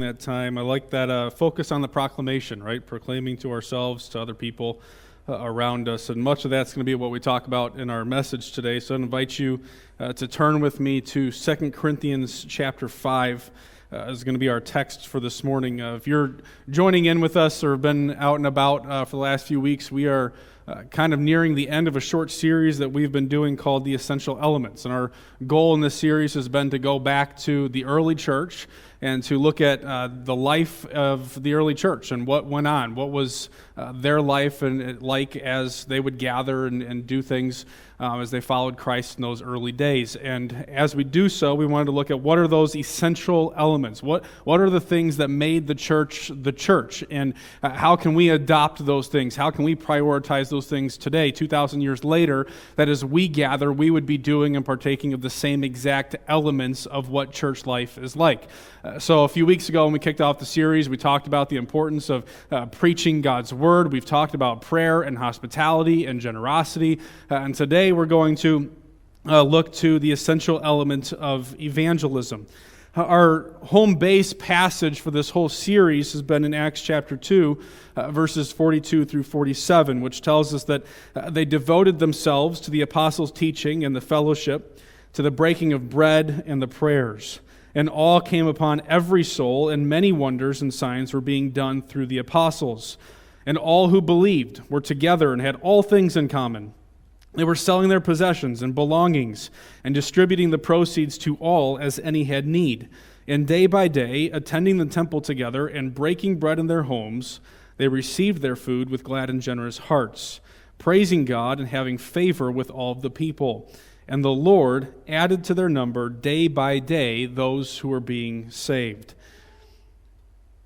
that time. I like that uh, focus on the proclamation, right? Proclaiming to ourselves, to other people uh, around us. And much of that's going to be what we talk about in our message today. So I invite you uh, to turn with me to 2 Corinthians chapter 5. Uh, is going to be our text for this morning. Uh, if you're joining in with us or have been out and about uh, for the last few weeks, we are uh, kind of nearing the end of a short series that we've been doing called The Essential Elements. And our goal in this series has been to go back to the early church and to look at uh, the life of the early church and what went on, what was uh, their life and like as they would gather and, and do things um, as they followed Christ in those early days. And as we do so, we wanted to look at what are those essential elements? What, what are the things that made the church the church? And uh, how can we adopt those things? How can we prioritize those things today, 2,000 years later, that as we gather, we would be doing and partaking of the same exact elements of what church life is like? So, a few weeks ago, when we kicked off the series, we talked about the importance of uh, preaching God's word. We've talked about prayer and hospitality and generosity. Uh, and today, today we're going to uh, look to the essential element of evangelism. Our home base passage for this whole series has been in Acts chapter 2, uh, verses 42 through 47, which tells us that uh, they devoted themselves to the apostles' teaching and the fellowship, to the breaking of bread and the prayers. And awe came upon every soul, and many wonders and signs were being done through the apostles. And all who believed were together and had all things in common they were selling their possessions and belongings and distributing the proceeds to all as any had need. And day by day, attending the temple together and breaking bread in their homes, they received their food with glad and generous hearts, praising God and having favor with all the people. And the Lord added to their number day by day those who were being saved.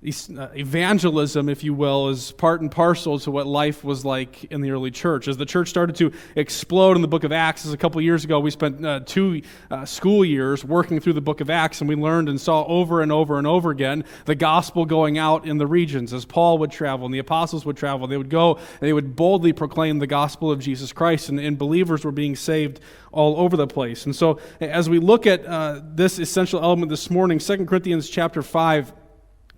Uh, evangelism, if you will, is part and parcel to what life was like in the early church. As the church started to explode in the book of Acts, as a couple years ago, we spent uh, two uh, school years working through the book of Acts, and we learned and saw over and over and over again the gospel going out in the regions. As Paul would travel and the apostles would travel, they would go and they would boldly proclaim the gospel of Jesus Christ, and, and believers were being saved all over the place. And so, as we look at uh, this essential element this morning, 2 Corinthians chapter 5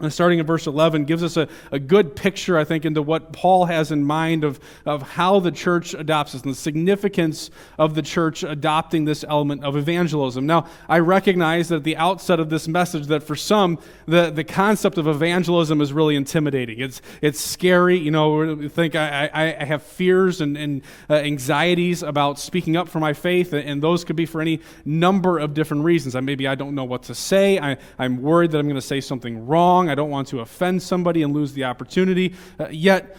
starting in verse 11 gives us a, a good picture i think into what paul has in mind of, of how the church adopts this and the significance of the church adopting this element of evangelism. Now i recognize that at the outset of this message that for some the, the concept of evangelism is really intimidating. It's, it's scary. You know we think i, I, I have fears and, and uh, anxieties about speaking up for my faith and those could be for any number of different reasons. I, maybe i don't know what to say. I, i'm worried that i'm going to say something wrong I don't want to offend somebody and lose the opportunity. Uh, yet,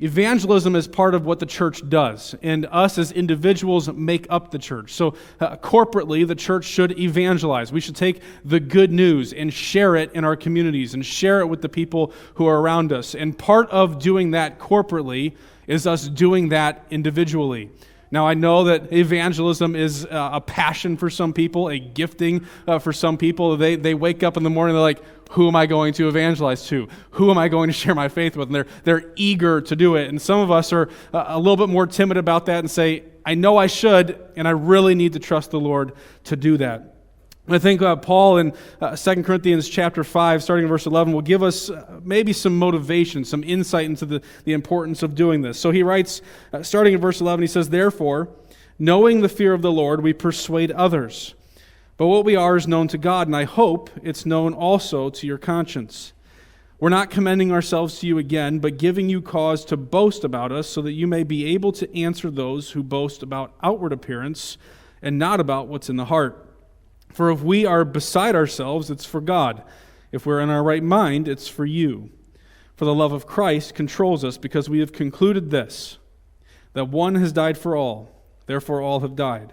evangelism is part of what the church does, and us as individuals make up the church. So, uh, corporately, the church should evangelize. We should take the good news and share it in our communities and share it with the people who are around us. And part of doing that corporately is us doing that individually. Now, I know that evangelism is uh, a passion for some people, a gifting uh, for some people. They, they wake up in the morning, they're like, who am I going to evangelize to? Who am I going to share my faith with? And they're, they're eager to do it. And some of us are uh, a little bit more timid about that and say, I know I should, and I really need to trust the Lord to do that. I think uh, Paul in uh, 2 Corinthians chapter 5, starting in verse 11, will give us uh, maybe some motivation, some insight into the, the importance of doing this. So he writes, uh, starting in verse 11, he says, Therefore, knowing the fear of the Lord, we persuade others. But what we are is known to God, and I hope it's known also to your conscience. We're not commending ourselves to you again, but giving you cause to boast about us, so that you may be able to answer those who boast about outward appearance and not about what's in the heart. For if we are beside ourselves, it's for God. If we're in our right mind, it's for you. For the love of Christ controls us because we have concluded this that one has died for all, therefore all have died.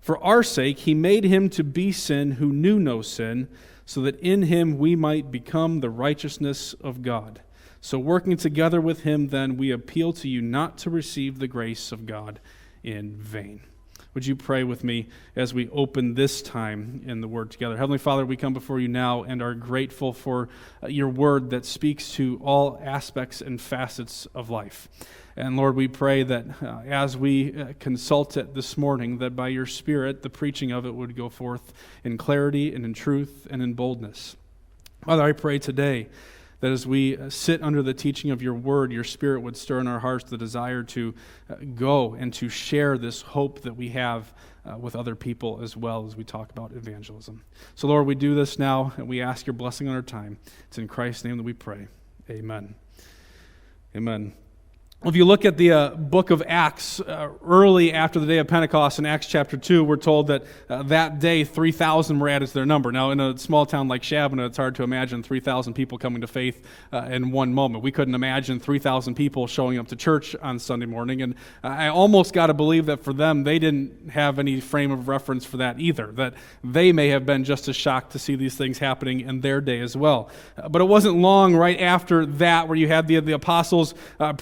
For our sake, he made him to be sin who knew no sin, so that in him we might become the righteousness of God. So, working together with him, then, we appeal to you not to receive the grace of God in vain. Would you pray with me as we open this time in the Word together? Heavenly Father, we come before you now and are grateful for uh, your Word that speaks to all aspects and facets of life. And Lord, we pray that uh, as we uh, consult it this morning, that by your Spirit, the preaching of it would go forth in clarity and in truth and in boldness. Father, I pray today that as we sit under the teaching of your word, your spirit would stir in our hearts the desire to uh, go and to share this hope that we have uh, with other people as well as we talk about evangelism. So, Lord, we do this now and we ask your blessing on our time. It's in Christ's name that we pray. Amen. Amen. If you look at the uh, book of Acts, uh, early after the day of Pentecost in Acts chapter 2, we're told that uh, that day 3,000 were added to their number. Now, in a small town like Shabana, it's hard to imagine 3,000 people coming to faith uh, in one moment. We couldn't imagine 3,000 people showing up to church on Sunday morning. And I almost got to believe that for them, they didn't have any frame of reference for that either, that they may have been just as shocked to see these things happening in their day as well. But it wasn't long right after that where you had the, the apostles uh,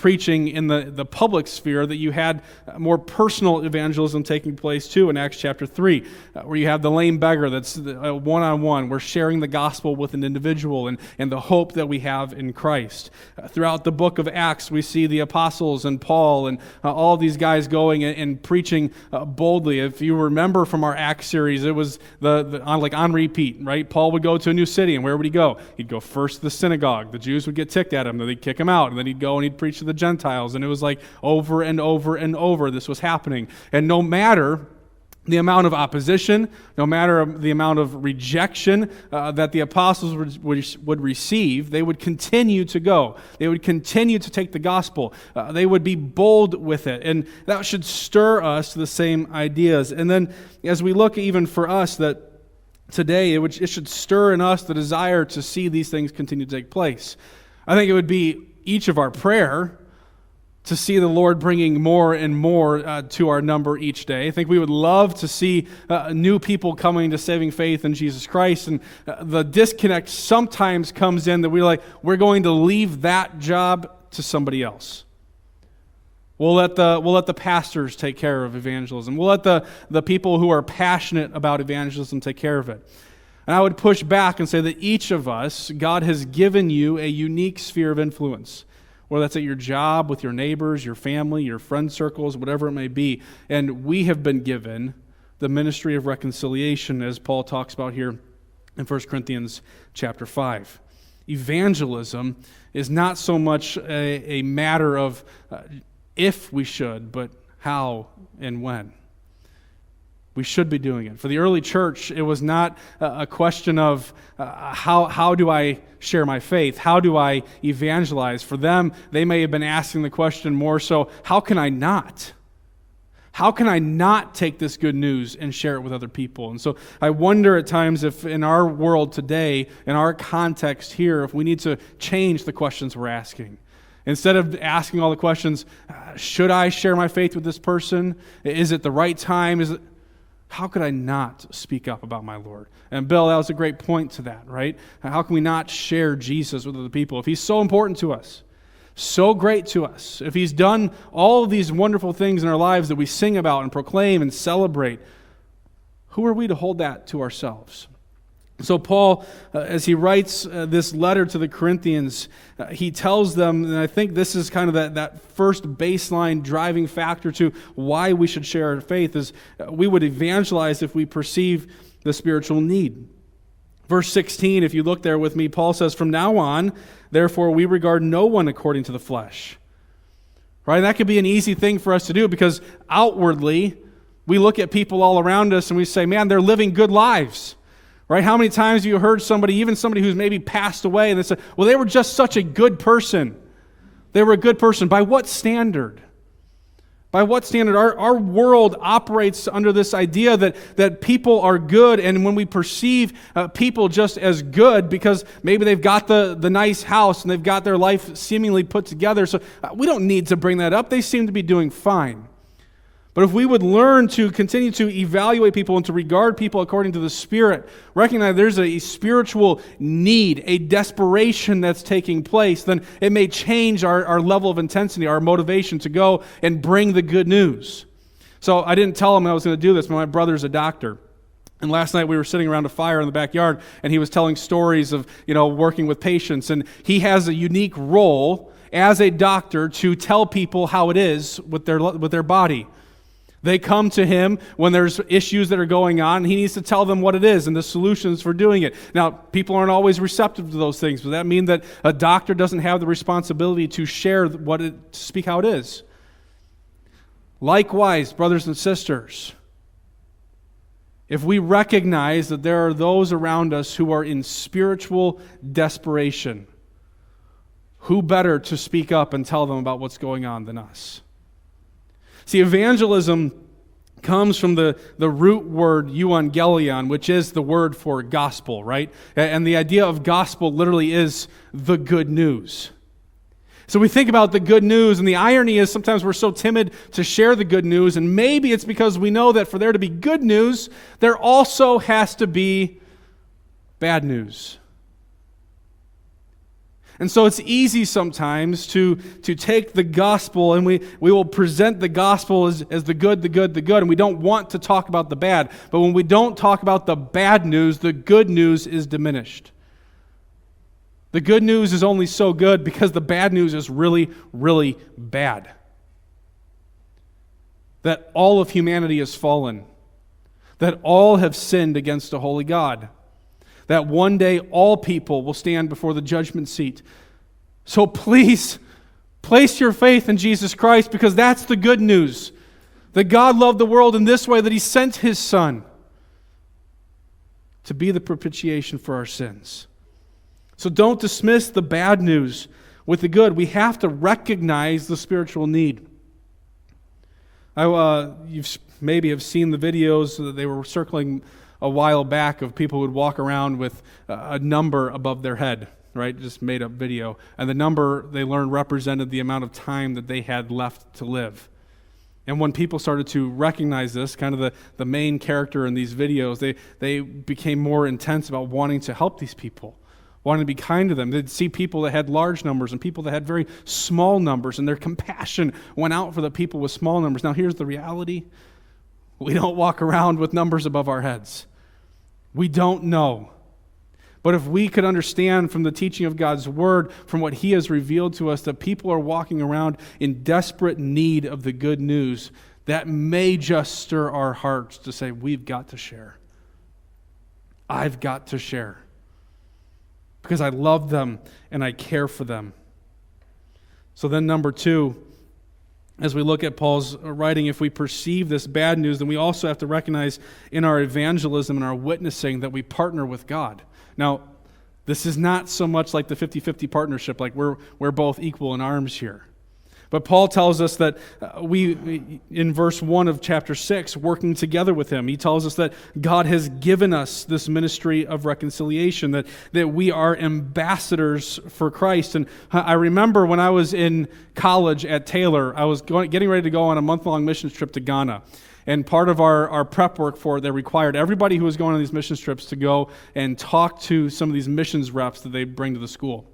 in the, the public sphere that you had more personal evangelism taking place too in Acts chapter 3, uh, where you have the lame beggar that's one on one. We're sharing the gospel with an individual and, and the hope that we have in Christ. Uh, throughout the book of Acts, we see the apostles and Paul and uh, all these guys going and, and preaching uh, boldly. If you remember from our Acts series, it was the, the on, like on repeat, right? Paul would go to a new city, and where would he go? He'd go first to the synagogue. The Jews would get ticked at him, then they'd kick him out, and then he'd go and he'd preach to the Gentiles. And it was like over and over and over this was happening. And no matter the amount of opposition, no matter the amount of rejection uh, that the apostles would, would, would, receive, they would continue to go. They would continue to take the gospel. Uh, they would be bold with it. And that should stir us to the same ideas. And then as we look even for us, that today it, would, it should stir in us the desire to see these things continue to take place. I think it would be each of our prayer to see the Lord bringing more and more uh, to our number each day. I think we would love to see uh, new people coming to saving faith in Jesus Christ. And uh, the disconnect sometimes comes in that we're like, we're going to leave that job to somebody else. We'll let the, we'll let the pastors take care of evangelism. We'll let the, the people who are passionate about evangelism take care of it. And I would push back and say that each of us, God has given you a unique sphere of influence whether that's at your job, with your neighbors, your family, your friend circles, whatever it may be. And we have been given the ministry of reconciliation, as Paul talks about here in 1 Corinthians chapter 5. Evangelism is not so much a, a matter of uh, if we should, but how and when. We should be doing it. For the early church, it was not a question of uh, how, how do I share my faith? How do I evangelize? For them, they may have been asking the question more so how can I not? How can I not take this good news and share it with other people? And so I wonder at times if in our world today, in our context here, if we need to change the questions we're asking. Instead of asking all the questions, uh, should I share my faith with this person? Is it the right time? Is it how could I not speak up about my Lord? And Bill, that was a great point to that, right? How can we not share Jesus with other people if he's so important to us, so great to us, if he's done all of these wonderful things in our lives that we sing about and proclaim and celebrate? Who are we to hold that to ourselves? So, Paul, uh, as he writes uh, this letter to the Corinthians, uh, he tells them, and I think this is kind of that, that first baseline driving factor to why we should share our faith, is uh, we would evangelize if we perceive the spiritual need. Verse 16, if you look there with me, Paul says, From now on, therefore, we regard no one according to the flesh. Right? And that could be an easy thing for us to do because outwardly, we look at people all around us and we say, Man, they're living good lives. Right? How many times have you heard somebody, even somebody who's maybe passed away, and they say, well, they were just such a good person? They were a good person. By what standard? By what standard? Our, our world operates under this idea that, that people are good, and when we perceive uh, people just as good because maybe they've got the, the nice house and they've got their life seemingly put together, so uh, we don't need to bring that up. They seem to be doing fine. But if we would learn to continue to evaluate people and to regard people according to the Spirit, recognize there's a spiritual need, a desperation that's taking place, then it may change our, our level of intensity, our motivation to go and bring the good news. So I didn't tell him I was going to do this, but my brother's a doctor. And last night we were sitting around a fire in the backyard, and he was telling stories of, you know, working with patients. And he has a unique role as a doctor to tell people how it is with their, with their body. They come to him when there's issues that are going on, and he needs to tell them what it is and the solutions for doing it. Now, people aren't always receptive to those things. Does that mean that a doctor doesn't have the responsibility to share what it, to speak how it is? Likewise, brothers and sisters, if we recognize that there are those around us who are in spiritual desperation, who better to speak up and tell them about what's going on than us? See, evangelism comes from the, the root word euangelion, which is the word for gospel, right? And the idea of gospel literally is the good news. So we think about the good news, and the irony is sometimes we're so timid to share the good news, and maybe it's because we know that for there to be good news, there also has to be bad news. And so it's easy sometimes to, to take the gospel and we, we will present the gospel as, as the good, the good, the good, and we don't want to talk about the bad. But when we don't talk about the bad news, the good news is diminished. The good news is only so good because the bad news is really, really bad. That all of humanity has fallen, that all have sinned against a holy God that one day all people will stand before the judgment seat. So please, place your faith in Jesus Christ because that's the good news. That God loved the world in this way that He sent His Son to be the propitiation for our sins. So don't dismiss the bad news with the good. We have to recognize the spiritual need. I, uh, you've maybe have seen the videos that they were circling a while back of people who would walk around with a number above their head, right? Just made up video. And the number they learned represented the amount of time that they had left to live. And when people started to recognize this, kind of the, the main character in these videos, they, they became more intense about wanting to help these people, wanting to be kind to them. They'd see people that had large numbers and people that had very small numbers, and their compassion went out for the people with small numbers. Now, here's the reality we don't walk around with numbers above our heads. We don't know. But if we could understand from the teaching of God's word, from what He has revealed to us, that people are walking around in desperate need of the good news, that may just stir our hearts to say, We've got to share. I've got to share. Because I love them and I care for them. So then, number two, as we look at Paul's writing, if we perceive this bad news, then we also have to recognize in our evangelism and our witnessing that we partner with God. Now, this is not so much like the 50 50 partnership, like we're, we're both equal in arms here. But Paul tells us that uh, we, in verse 1 of chapter 6, working together with him, he tells us that God has given us this ministry of reconciliation, that, that we are ambassadors for Christ. And I remember when I was in college at Taylor, I was going, getting ready to go on a month long mission trip to Ghana. And part of our, our prep work for it, they required everybody who was going on these mission trips to go and talk to some of these missions reps that they bring to the school.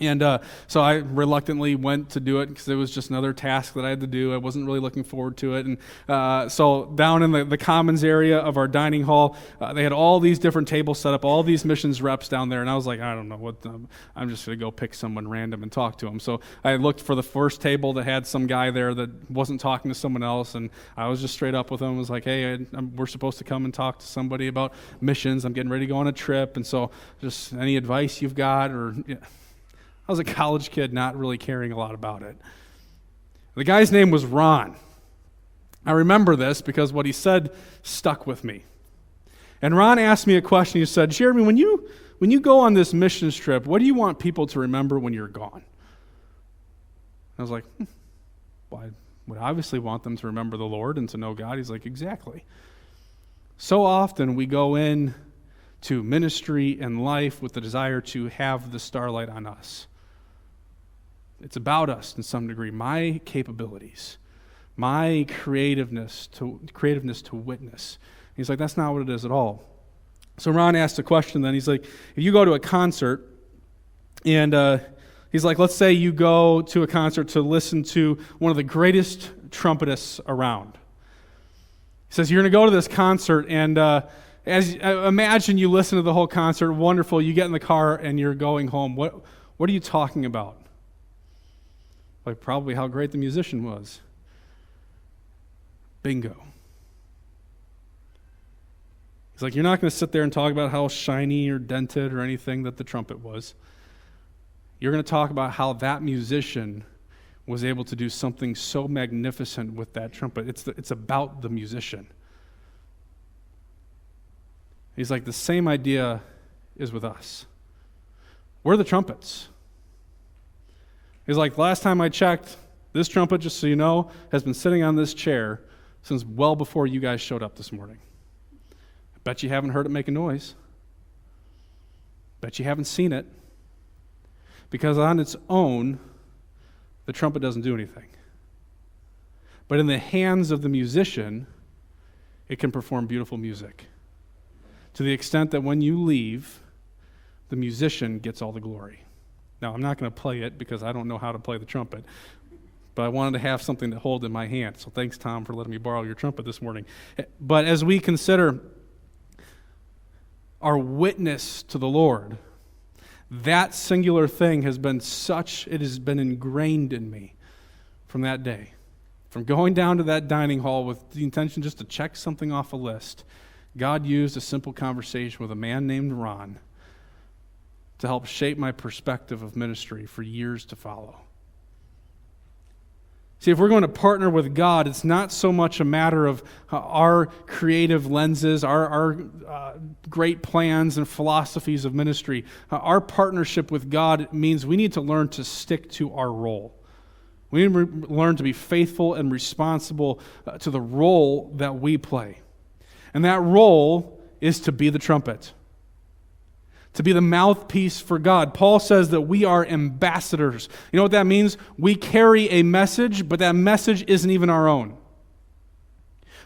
And uh, so I reluctantly went to do it because it was just another task that I had to do. I wasn't really looking forward to it. And uh, so down in the, the commons area of our dining hall, uh, they had all these different tables set up, all these missions reps down there. And I was like, I don't know what, um, I'm just going to go pick someone random and talk to them. So I looked for the first table that had some guy there that wasn't talking to someone else. And I was just straight up with him. I was like, hey, I, we're supposed to come and talk to somebody about missions. I'm getting ready to go on a trip. And so just any advice you've got or. Yeah I was a college kid, not really caring a lot about it. The guy's name was Ron. I remember this because what he said stuck with me. And Ron asked me a question. He said, Jeremy, when you, when you go on this mission trip, what do you want people to remember when you're gone? I was like, hmm, well, I would obviously want them to remember the Lord and to know God. He's like, exactly. So often we go in to ministry and life with the desire to have the starlight on us. It's about us in some degree, my capabilities, my creativeness to creativeness to witness. He's like, that's not what it is at all. So Ron asked a question then. He's like, if you go to a concert and uh, he's like, let's say you go to a concert to listen to one of the greatest trumpetists around. He says, you're going to go to this concert and uh, as uh, imagine you listen to the whole concert, wonderful. You get in the car and you're going home. What what are you talking about? Like probably how great the musician was. Bingo. He's like, you're not going to sit there and talk about how shiny or dented or anything that the trumpet was. You're going to talk about how that musician was able to do something so magnificent with that trumpet. It's, the, it's about the musician. He's like, the same idea is with us. We're the trumpets. He's like, last time I checked, this trumpet, just so you know, has been sitting on this chair since well before you guys showed up this morning. I bet you haven't heard it make a noise. Bet you haven't seen it. Because on its own, the trumpet doesn't do anything. But in the hands of the musician, it can perform beautiful music to the extent that when you leave, the musician gets all the glory. Now, I'm not going to play it because I don't know how to play the trumpet, but I wanted to have something to hold in my hand. So thanks, Tom, for letting me borrow your trumpet this morning. Eh, but as we consider our witness to the Lord, that singular thing has been such, it has been ingrained in me from that day. From going down to that dining hall with the intention just to check something off a list God used a simple conversation with a man named Ron to help shape my perspective of ministry for years to follow. See, if we're going to partner with God, it's not so much a matter of uh, our creative lenses, our, our uh, great plans and philosophies of ministry. Uh, our partnership with God means we need to learn to stick to our role. We need to learn to be faithful and responsible uh, to the role that we play. And that role is to be the trumpet, to be the mouthpiece for God. Paul says that we are ambassadors. You know what that means? We carry a message, but that message isn't even our own.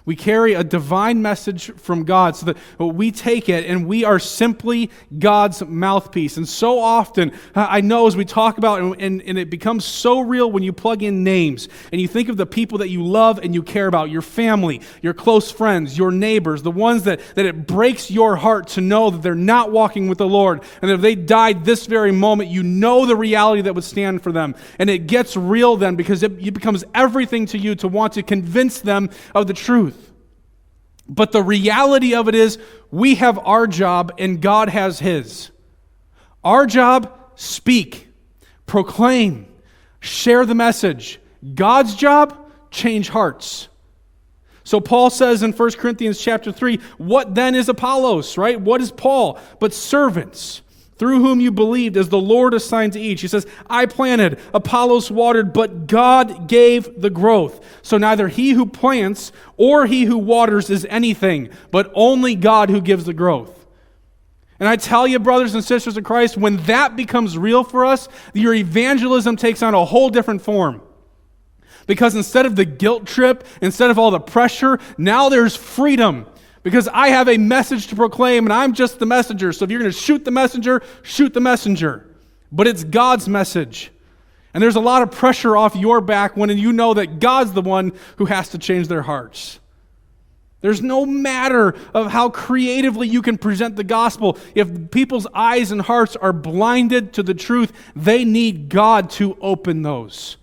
We carry a divine message from God so that we take it and we are simply God's mouthpiece. And so often, I know as we talk about, and, and, and, it becomes so real when you plug in names and you think of the people that you love and you care about your family, your close friends, your neighbors, the ones that, that it breaks your heart to know that they're not walking with the Lord. And if they died this very moment, you know the reality that would stand for them. And it gets real then because it, it becomes everything to you to want to convince them of the truth. But the reality of it is, we have our job and God has His. Our job, speak, proclaim, share the message. God's job, change hearts. So Paul says in 1 Corinthians chapter 3, what then is Apollos, right? What is Paul? But servants through whom you believed, as the Lord assigned to each. He says, I planted, Apollos watered, but God gave the growth. So neither he who plants or he who waters is anything, but only God who gives the growth. And I tell you, brothers and sisters of Christ, when that becomes real for us, your evangelism takes on a whole different form. Because instead of the guilt trip, instead of all the pressure, now there's freedom because I have a message to proclaim and I'm just the messenger. So if you're going to shoot the messenger, shoot the messenger. But it's God's message. And there's a lot of pressure off your back when you know that God's the one who has to change their hearts. There's no matter of how creatively you can present the gospel. If people's eyes and hearts are blinded to the truth, they need God to open those.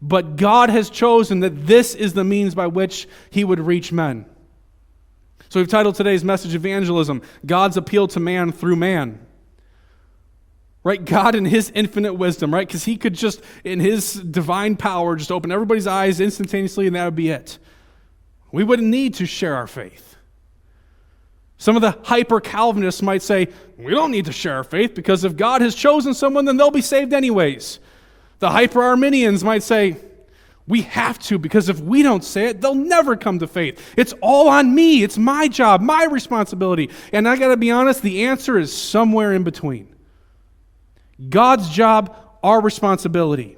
But God has chosen that this is the means by which he would reach men. So we've titled today's message Evangelism God's Appeal to Man Through Man. Right? God in His infinite wisdom, right? Because He could just, in His divine power, just open everybody's eyes instantaneously and that would be it. We wouldn't need to share our faith. Some of the hyper Calvinists might say, we don't need to share our faith because if God has chosen someone, then they'll be saved anyways. The hyper Arminians might say, we have to because if we don't say it, they'll never come to faith. It's all on me. It's my job, my responsibility. And I got to be honest, the answer is somewhere in between. God's job, our responsibility.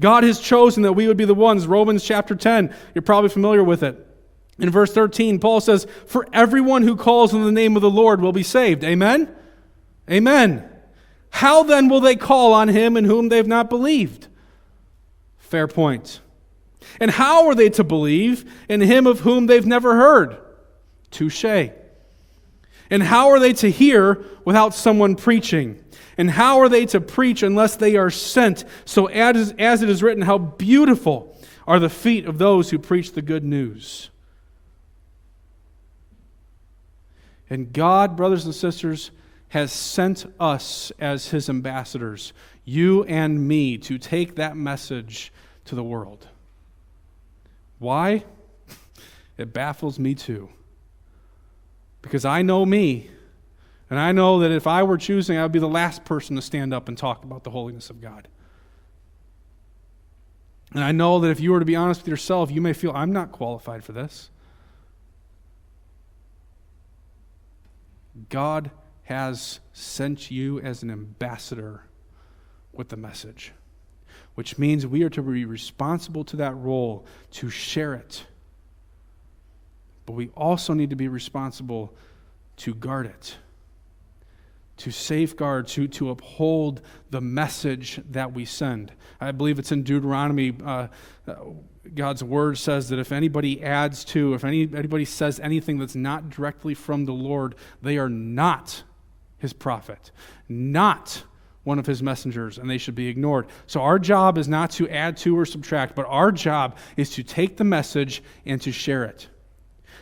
God has chosen that we would be the ones. Romans chapter 10, you're probably familiar with it. In verse 13, Paul says, For everyone who calls on the name of the Lord will be saved. Amen? Amen. How then will they call on him in whom they've not believed? Fair point. And how are they to believe in him of whom they've never heard? Touche. And how are they to hear without someone preaching? And how are they to preach unless they are sent? So, as, as it is written, how beautiful are the feet of those who preach the good news. And God, brothers and sisters, has sent us as his ambassadors, you and me, to take that message to the world. Why? It baffles me too. Because I know me, and I know that if I were choosing, I would be the last person to stand up and talk about the holiness of God. And I know that if you were to be honest with yourself, you may feel, I'm not qualified for this. God has sent you as an ambassador with the message, which means we are to be responsible to that role to share it. But we also need to be responsible to guard it to safeguard, to, to uphold the message that we send. I believe it's in Deuteronomy. Uh, God's word says that if anybody adds to, if any, anybody says anything that's not directly from the Lord, they are not his prophet, not one of his messengers, and they should be ignored. So our job is not to add to or subtract, but our job is to take the message and to share it.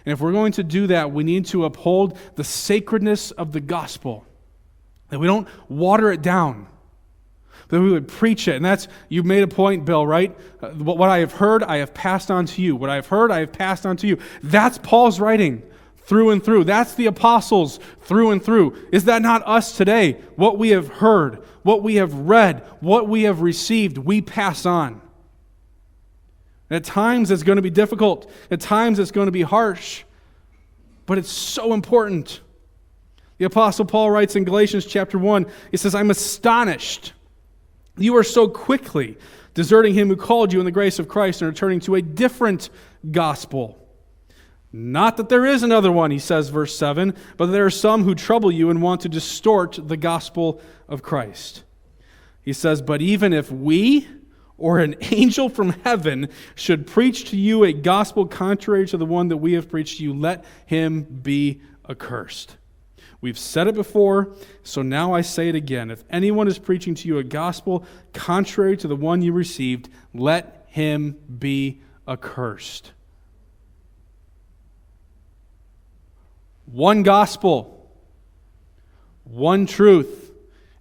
And if we're going to do that, we need to uphold the sacredness of the gospel. That we don't water it down. That we would preach it. And that's, you made a point, Bill, right? Uh, what I have heard, I have passed on to you. What I have heard, I have passed on to you. That's Paul's writing through and through. That's the apostles through and through. Is that not us today? What we have heard, what we have read, what we have received, we pass on. At times it's going to be difficult, at times it's going to be harsh, but it's so important. The Apostle Paul writes in Galatians chapter 1, he says, I'm astonished. You are so quickly deserting him who called you in the grace of Christ and returning to a different gospel. Not that there is another one, he says, verse 7, but there are some who trouble you and want to distort the gospel of Christ. He says, But even if we or an angel from heaven should preach to you a gospel contrary to the one that we have preached to you, let him be accursed. We've said it before, so now I say it again. If anyone is preaching to you a gospel contrary to the one you received, let him be accursed. One gospel, one truth,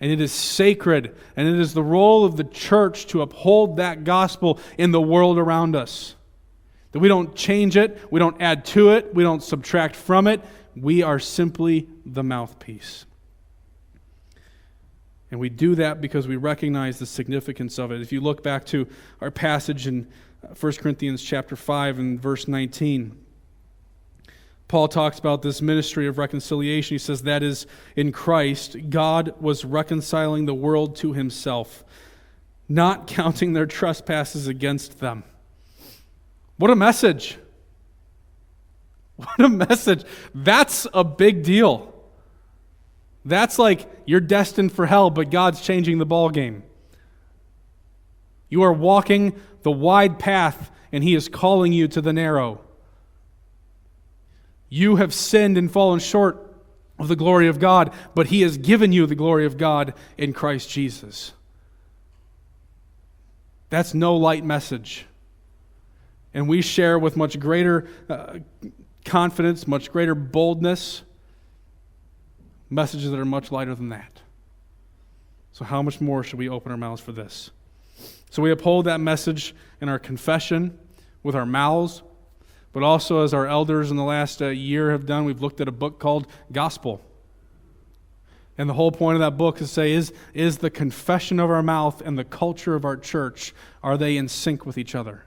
and it is sacred, and it is the role of the church to uphold that gospel in the world around us. That we don't change it, we don't add to it, we don't subtract from it, we are simply the mouthpiece. And we do that because we recognize the significance of it. If you look back to our passage in uh, 1 Corinthians chapter 5 and verse 19, Paul talks about this ministry of reconciliation. He says, That is, in Christ, God was reconciling the world to himself, not counting their trespasses against them. What a message! What a message. That's a big deal. That's like you're destined for hell, but God's changing the ball game. You are walking the wide path, and He is calling you to the narrow. You have sinned and fallen short of the glory of God, but He has given you the glory of God in Christ Jesus. That's no light message. And we share with much greater uh, confidence, much greater boldness, messages that are much lighter than that. So, how much more should we open our mouths for this? So, we uphold that message in our confession with our mouths, but also as our elders in the last uh, year have done, we've looked at a book called Gospel. And the whole point of that book is to say, is, is the confession of our mouth and the culture of our church, are they in sync with each other?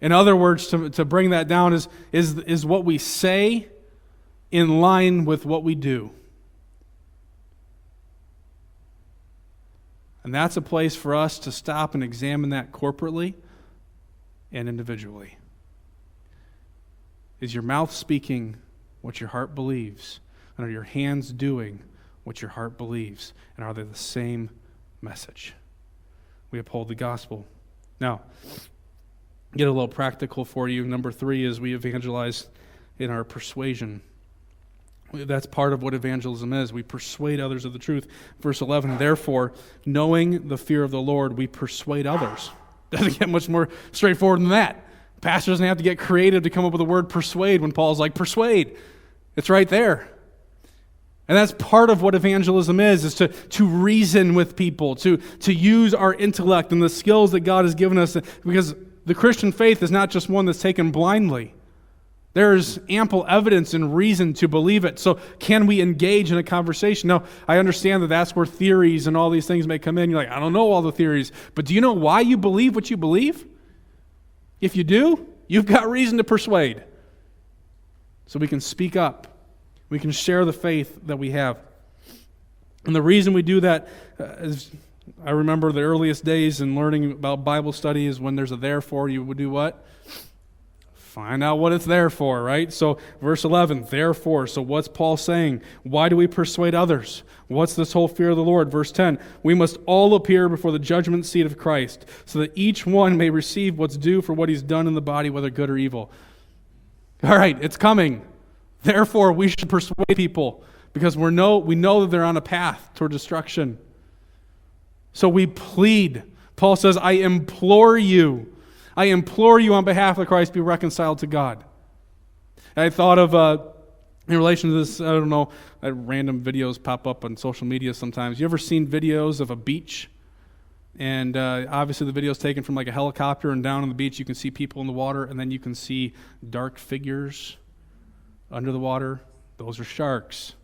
In other words, to, to bring that down is, is, is what we say in line with what we do. And that's a place for us to stop and examine that corporately and individually. Is your mouth speaking what your heart believes? And are your hands doing what your heart believes? And are they the same message? We uphold the gospel. Now, get a little practical for you. Number three is we evangelize in our persuasion. That's part of what evangelism is. We persuade others of the truth. Verse 11, therefore, knowing the fear of the Lord, we persuade others. Doesn't get much more straightforward than that. Pastor doesn't have to get creative to come up with the word persuade when Paul's like, persuade. It's right there. And that's part of what evangelism is, is to, to reason with people, to, to use our intellect and the skills that God has given us. Because the Christian faith is not just one that's taken blindly. There's ample evidence and reason to believe it. So, can we engage in a conversation? Now, I understand that that's where theories and all these things may come in. You're like, I don't know all the theories, but do you know why you believe what you believe? If you do, you've got reason to persuade. So, we can speak up, we can share the faith that we have. And the reason we do that uh, I remember the earliest days in learning about Bible study is when there's a therefore, you would do what? Find out what it's there for, right? So, verse 11, therefore. So, what's Paul saying? Why do we persuade others? What's this whole fear of the Lord? Verse 10, we must all appear before the judgment seat of Christ, so that each one may receive what's due for what he's done in the body, whether good or evil. All right, it's coming. Therefore, we should persuade people because we know, we know that they're on a path toward destruction. So we plead. Paul says, I implore you I implore you on behalf of Christ, be reconciled to God. I thought of, uh, in relation to this, I don't know, uh, random videos pop up on social media sometimes. You ever seen videos of a beach? And uh, obviously, the video is taken from like a helicopter, and down on the beach, you can see people in the water, and then you can see dark figures under the water. Those are sharks,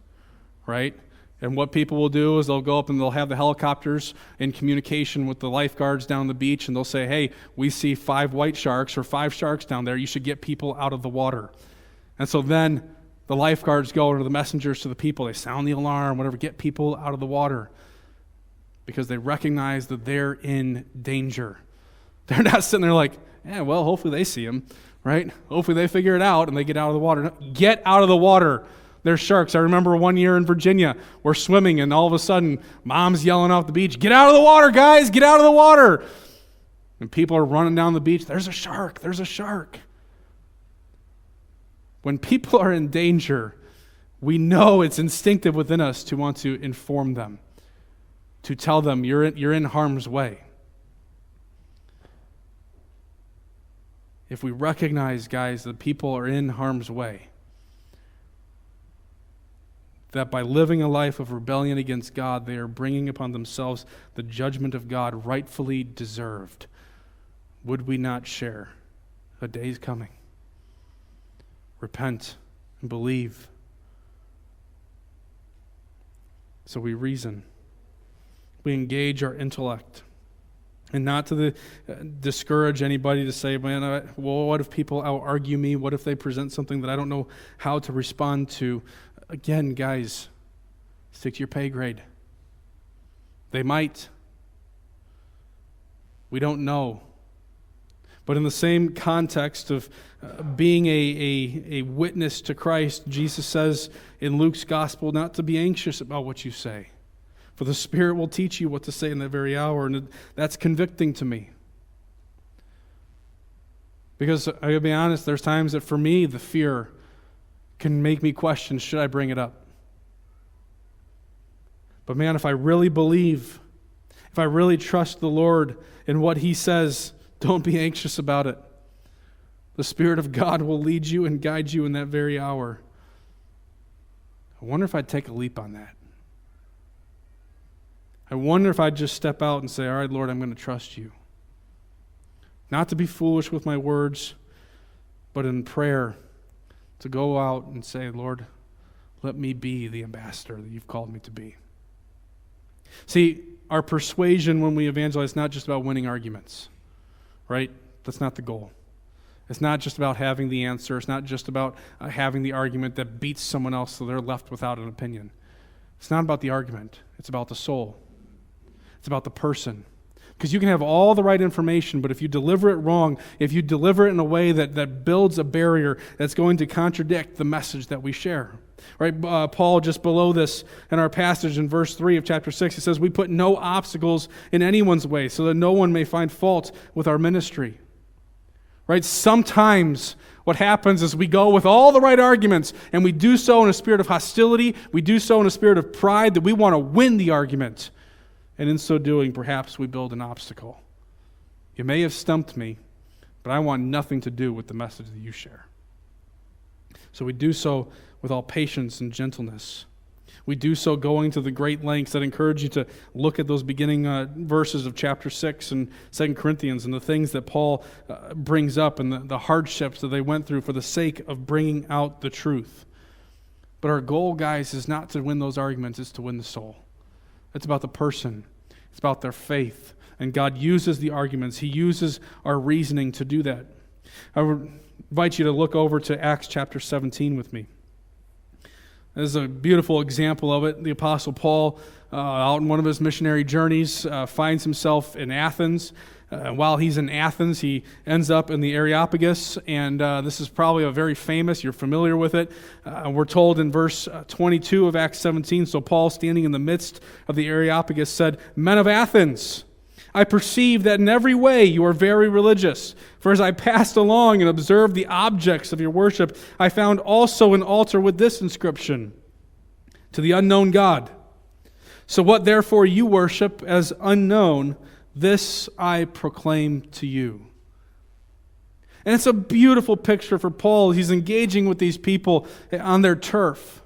right? And what people will do is they'll go up and they'll have the helicopters in communication with the lifeguards down the beach, and they'll say, Hey, we see five white sharks or five sharks down there. You should get people out of the water. And so then the lifeguards go, or the messengers to the people, they sound the alarm, whatever, get people out of the water because they recognize that they're in danger. They're not sitting there like, Yeah, well, hopefully they see them, right? Hopefully they figure it out and they get out of the water. Get out of the water. There's sharks. I remember one year in Virginia, we're swimming, and all of a sudden, mom's yelling off the beach, Get out of the water, guys! Get out of the water! And people are running down the beach, There's a shark! There's a shark! When people are in danger, we know it's instinctive within us to want to inform them, to tell them you're in, you're in harm's way. If we recognize, guys, that people are in harm's way, that by living a life of rebellion against God, they are bringing upon themselves the judgment of God rightfully deserved. Would we not share? A day is coming. Repent and believe. So we reason. We engage our intellect. And not to the, uh, discourage anybody to say, man, uh, well, what if people out argue me? What if they present something that I don't know how to respond to? Again, guys, stick to your pay grade. They might. We don't know. But in the same context of uh, being a, a, a witness to Christ, Jesus says in Luke's gospel not to be anxious about what you say, for the Spirit will teach you what to say in that very hour. And that's convicting to me. Because I gotta be honest, there's times that for me, the fear can make me question should I bring it up? But man, if I really believe, if I really trust the Lord in what He says, don't be anxious about it. The Spirit of God will lead you and guide you in that very hour. I wonder if I'd take a leap on that. I wonder if I'd just step out and say, All right, Lord, I'm going to trust you. Not to be foolish with my words, but in prayer to go out and say, Lord, let me be the ambassador that you've called me to be. See, our persuasion when we evangelize is not just about winning arguments, right? That's not the goal. It's not just about having the answer. It's not just about uh, having the argument that beats someone else so they're left without an opinion. It's not about the argument, it's about the soul, it's about the person. Because you can have all the right information, but if you deliver it wrong, if you deliver it in a way that, that builds a barrier that's going to contradict the message that we share. Right? Uh, Paul, just below this in our passage in verse 3 of chapter 6, he says, We put no obstacles in anyone's way so that no one may find fault with our ministry. Right? Sometimes what happens is we go with all the right arguments and we do so in a spirit of hostility, we do so in a spirit of pride that we want to win the argument. And in so doing, perhaps we build an obstacle. You may have stumped me, but I want nothing to do with the message that you share. So we do so with all patience and gentleness. We do so going to the great lengths that encourage you to look at those beginning uh, verses of chapter 6 and 2 Corinthians and the things that Paul uh, brings up and the, the hardships that they went through for the sake of bringing out the truth. But our goal, guys, is not to win those arguments, it's to win the soul. It's about the person, it's about their faith. And God uses the arguments, He uses our reasoning to do that. I would invite you to look over to Acts chapter 17 with me. This is a beautiful example of it. The Apostle Paul, uh, out in one of his missionary journeys, uh, finds himself in Athens. Uh, while he's in Athens, he ends up in the Areopagus, and uh, this is probably a very famous, you're familiar with it. Uh, we're told in verse uh, 22 of Acts 17 So Paul, standing in the midst of the Areopagus, said, Men of Athens, I perceive that in every way you are very religious. For as I passed along and observed the objects of your worship, I found also an altar with this inscription To the unknown God. So what therefore you worship as unknown, this I proclaim to you. And it's a beautiful picture for Paul. He's engaging with these people on their turf.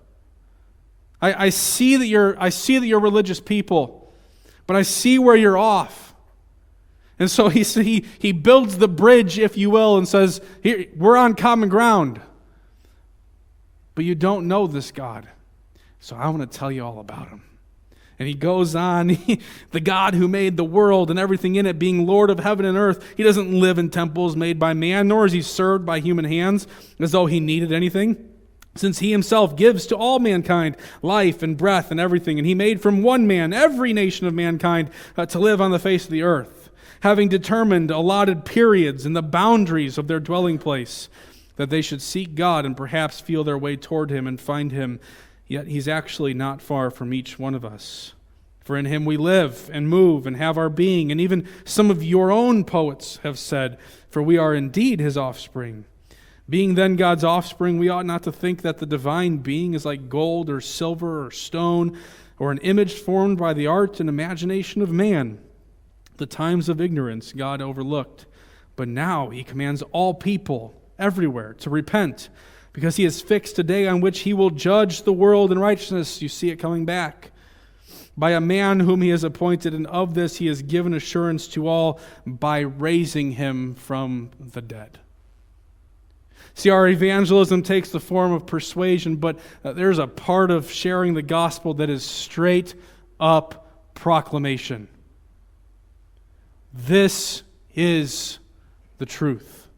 I, I, see that you're, I see that you're religious people, but I see where you're off. And so he, he, he builds the bridge, if you will, and says, Here, We're on common ground. But you don't know this God. So I want to tell you all about him. And he goes on, the God who made the world and everything in it, being Lord of heaven and earth, he doesn't live in temples made by man, nor is he served by human hands as though he needed anything. Since he himself gives to all mankind life and breath and everything, and he made from one man every nation of mankind uh, to live on the face of the earth having determined allotted periods and the boundaries of their dwelling place, that they should seek God and perhaps feel their way toward Him and find Him. Yet He's actually not far from each one of us. For in Him we live and move and have our being. And even some of your own poets have said, For we are indeed His offspring. Being then God's offspring, we ought not to think that the divine being is like gold or silver or stone or an image formed by the art and imagination of man. The times of ignorance God overlooked, but now he commands all people everywhere to repent because he has fixed a day on which he will judge the world in righteousness. You see it coming back. By a man whom he has appointed, and of this he has given assurance to all by raising him from the dead. See, our evangelism takes the form of persuasion, but uh, there's a part of sharing the gospel that is straight up proclamation. This is the truth.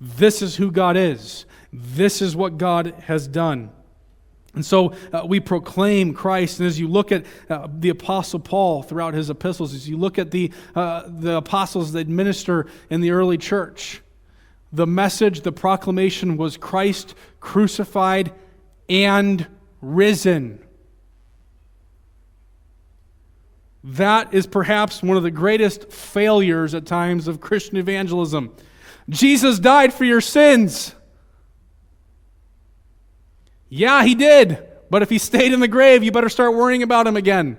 This is who God is. This is what God has done. And so uh, we proclaim Christ. And as you look at uh, the Apostle Paul throughout his epistles, as you look at the, uh, the apostles that minister in the early church, the message, the proclamation was Christ crucified and risen. That is perhaps one of the greatest failures at times of Christian evangelism. Jesus died for your sins. Yeah, he did. But if he stayed in the grave, you better start worrying about him again.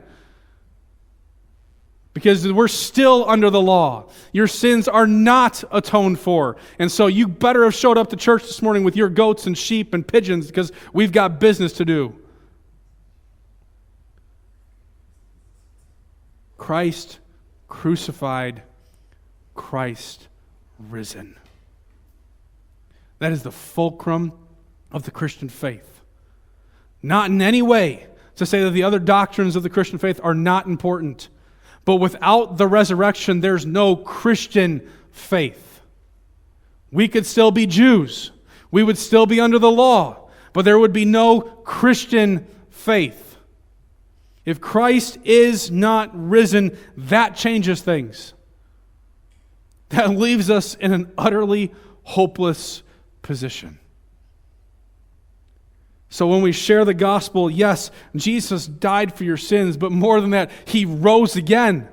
Because we're still under the law. Your sins are not atoned for. And so you better have showed up to church this morning with your goats and sheep and pigeons because we've got business to do. Christ crucified, Christ risen. That is the fulcrum of the Christian faith. Not in any way to say that the other doctrines of the Christian faith are not important. But without the resurrection, there's no Christian faith. We could still be Jews, we would still be under the law, but there would be no Christian faith. If Christ is not risen, that changes things. That leaves us in an utterly hopeless position. So when we share the gospel, yes, Jesus died for your sins, but more than that, he rose again.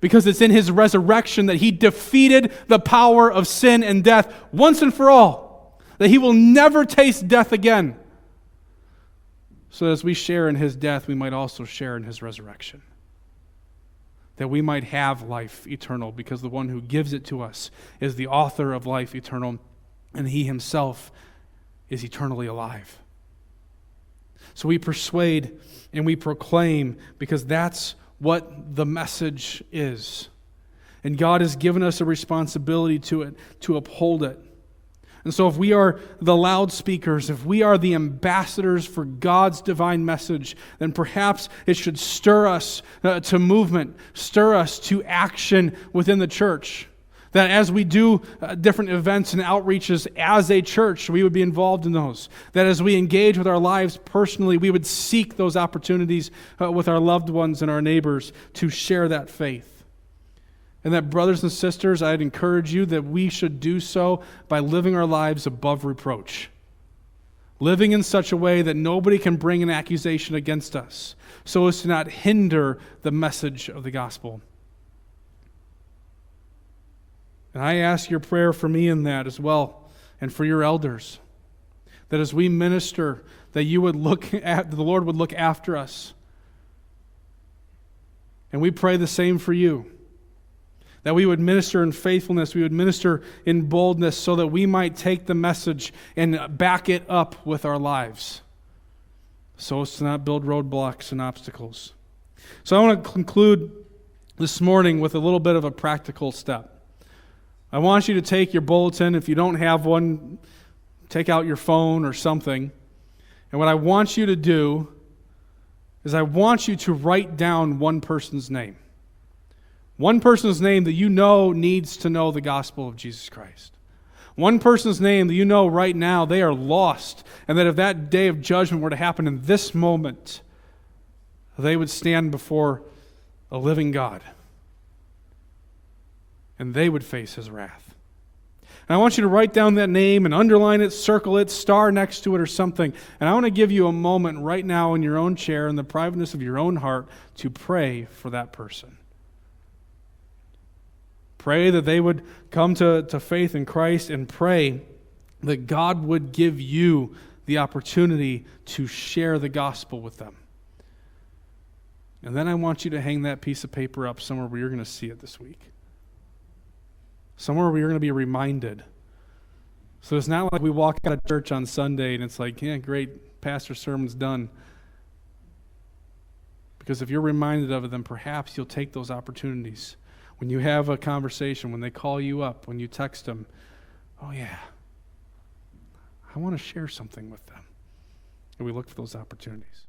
Because it's in his resurrection that he defeated the power of sin and death once and for all. That he will never taste death again. So as we share in his death, we might also share in his resurrection. That we might have life eternal, because the one who gives it to us is the author of life eternal, and he himself is eternally alive. So we persuade and we proclaim because that's what the message is. And God has given us a responsibility to it, to uphold it. And so, if we are the loudspeakers, if we are the ambassadors for God's divine message, then perhaps it should stir us uh, to movement, stir us to action within the church. That as we do uh, different events and outreaches as a church, we would be involved in those. That as we engage with our lives personally, we would seek those opportunities uh, with our loved ones and our neighbors to share that faith. And that, brothers and sisters, I'd encourage you that we should do so by living our lives above reproach. Living in such a way that nobody can bring an accusation against us, so as to not hinder the message of the gospel. And I ask your prayer for me in that as well, and for your elders. That as we minister, that you would look at, the Lord would look after us. And we pray the same for you. That we would minister in faithfulness, we would minister in boldness, so that we might take the message and back it up with our lives, so as to not build roadblocks and obstacles. So I want to conclude this morning with a little bit of a practical step. I want you to take your bulletin. If you don't have one, take out your phone or something. And what I want you to do is I want you to write down one person's name. One person's name that you know needs to know the gospel of Jesus Christ. One person's name that you know right now they are lost, and that if that day of judgment were to happen in this moment, they would stand before a living God and they would face his wrath. And I want you to write down that name and underline it, circle it, star next to it, or something. And I want to give you a moment right now in your own chair, in the privateness of your own heart, to pray for that person. Pray that they would come to, to faith in Christ and pray that God would give you the opportunity to share the gospel with them. And then I want you to hang that piece of paper up somewhere where you're going to see it this week somewhere where you're going to be reminded. So it's not like we walk out of church on Sunday and it's like, yeah, great, pastor sermon's done. Because if you're reminded of it, then perhaps you'll take those opportunities. When you have a conversation, when they call you up, when you text them, oh, yeah, I want to share something with them. And we look for those opportunities.